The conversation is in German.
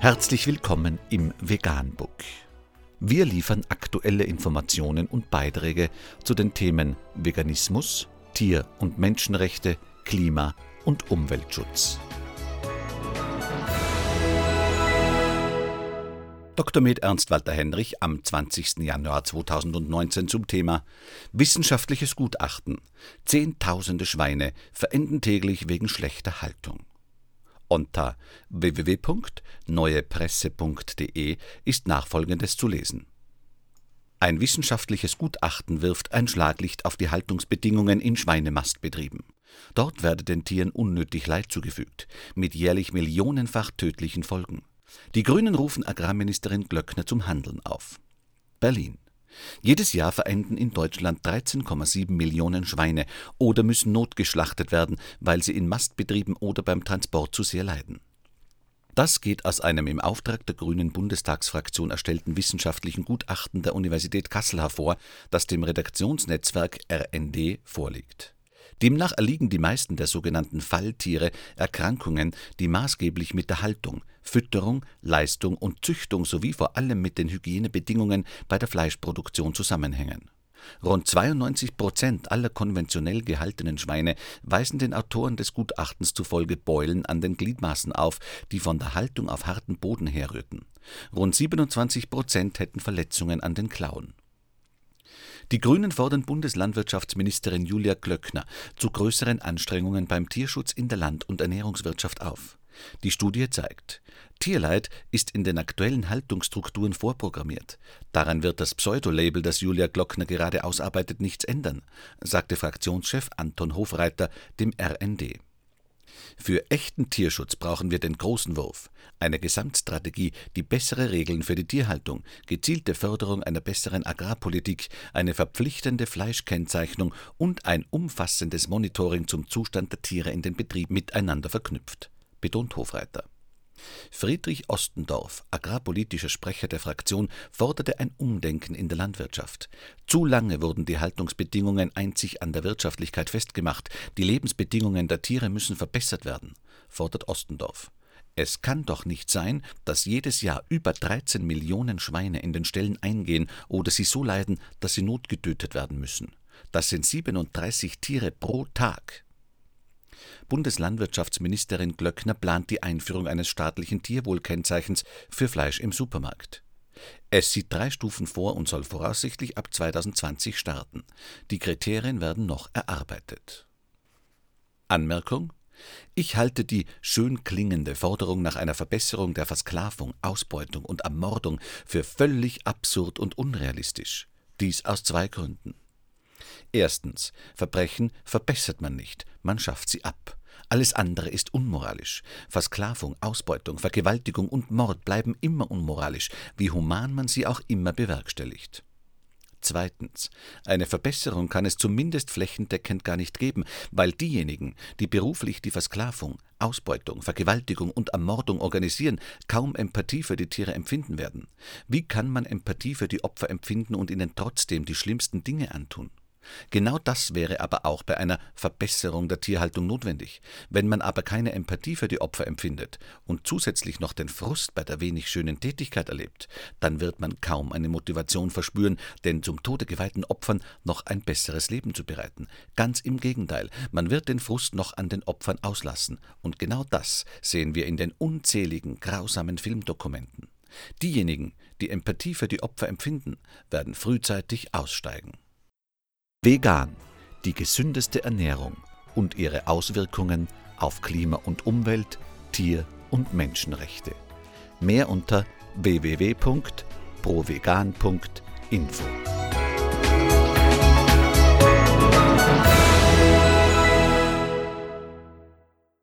Herzlich willkommen im Veganbook. Wir liefern aktuelle Informationen und Beiträge zu den Themen Veganismus, Tier- und Menschenrechte, Klima- und Umweltschutz. Dr. Med Ernst Walter Henrich am 20. Januar 2019 zum Thema Wissenschaftliches Gutachten. Zehntausende Schweine verenden täglich wegen schlechter Haltung. Unter www.neuepresse.de ist nachfolgendes zu lesen. Ein wissenschaftliches Gutachten wirft ein Schlaglicht auf die Haltungsbedingungen in Schweinemastbetrieben. Dort werde den Tieren unnötig Leid zugefügt, mit jährlich millionenfach tödlichen Folgen. Die Grünen rufen Agrarministerin Glöckner zum Handeln auf. Berlin. Jedes Jahr verenden in Deutschland 13,7 Millionen Schweine oder müssen notgeschlachtet werden, weil sie in Mastbetrieben oder beim Transport zu sehr leiden. Das geht aus einem im Auftrag der Grünen Bundestagsfraktion erstellten wissenschaftlichen Gutachten der Universität Kassel hervor, das dem Redaktionsnetzwerk RND vorliegt. Demnach erliegen die meisten der sogenannten Falltiere Erkrankungen, die maßgeblich mit der Haltung, Fütterung, Leistung und Züchtung sowie vor allem mit den Hygienebedingungen bei der Fleischproduktion zusammenhängen. Rund 92 Prozent aller konventionell gehaltenen Schweine weisen den Autoren des Gutachtens zufolge Beulen an den Gliedmaßen auf, die von der Haltung auf harten Boden herrührten. Rund 27 Prozent hätten Verletzungen an den Klauen. Die Grünen fordern Bundeslandwirtschaftsministerin Julia Klöckner zu größeren Anstrengungen beim Tierschutz in der Land- und Ernährungswirtschaft auf. Die Studie zeigt, Tierleid ist in den aktuellen Haltungsstrukturen vorprogrammiert. Daran wird das Pseudolabel, das Julia Glockner gerade ausarbeitet, nichts ändern, sagte Fraktionschef Anton Hofreiter dem RND. Für echten Tierschutz brauchen wir den großen Wurf, eine Gesamtstrategie, die bessere Regeln für die Tierhaltung, gezielte Förderung einer besseren Agrarpolitik, eine verpflichtende Fleischkennzeichnung und ein umfassendes Monitoring zum Zustand der Tiere in den Betrieben miteinander verknüpft, betont Hofreiter. Friedrich Ostendorf, agrarpolitischer Sprecher der Fraktion, forderte ein Umdenken in der Landwirtschaft. Zu lange wurden die Haltungsbedingungen einzig an der Wirtschaftlichkeit festgemacht. Die Lebensbedingungen der Tiere müssen verbessert werden, fordert Ostendorf. Es kann doch nicht sein, dass jedes Jahr über 13 Millionen Schweine in den Ställen eingehen oder sie so leiden, dass sie notgetötet werden müssen. Das sind 37 Tiere pro Tag. Bundeslandwirtschaftsministerin Glöckner plant die Einführung eines staatlichen Tierwohlkennzeichens für Fleisch im Supermarkt. Es sieht drei Stufen vor und soll voraussichtlich ab 2020 starten. Die Kriterien werden noch erarbeitet. Anmerkung ich halte die schön klingende Forderung nach einer Verbesserung der Versklavung, Ausbeutung und Ermordung für völlig absurd und unrealistisch. Dies aus zwei Gründen. Erstens, Verbrechen verbessert man nicht, man schafft sie ab. Alles andere ist unmoralisch. Versklavung, Ausbeutung, Vergewaltigung und Mord bleiben immer unmoralisch, wie human man sie auch immer bewerkstelligt. Zweitens. Eine Verbesserung kann es zumindest flächendeckend gar nicht geben, weil diejenigen, die beruflich die Versklavung, Ausbeutung, Vergewaltigung und Ermordung organisieren, kaum Empathie für die Tiere empfinden werden. Wie kann man Empathie für die Opfer empfinden und ihnen trotzdem die schlimmsten Dinge antun? Genau das wäre aber auch bei einer Verbesserung der Tierhaltung notwendig. Wenn man aber keine Empathie für die Opfer empfindet und zusätzlich noch den Frust bei der wenig schönen Tätigkeit erlebt, dann wird man kaum eine Motivation verspüren, den zum Tode geweihten Opfern noch ein besseres Leben zu bereiten. Ganz im Gegenteil, man wird den Frust noch an den Opfern auslassen. Und genau das sehen wir in den unzähligen grausamen Filmdokumenten. Diejenigen, die Empathie für die Opfer empfinden, werden frühzeitig aussteigen. Vegan, die gesündeste Ernährung und ihre Auswirkungen auf Klima und Umwelt, Tier- und Menschenrechte. Mehr unter www.provegan.info.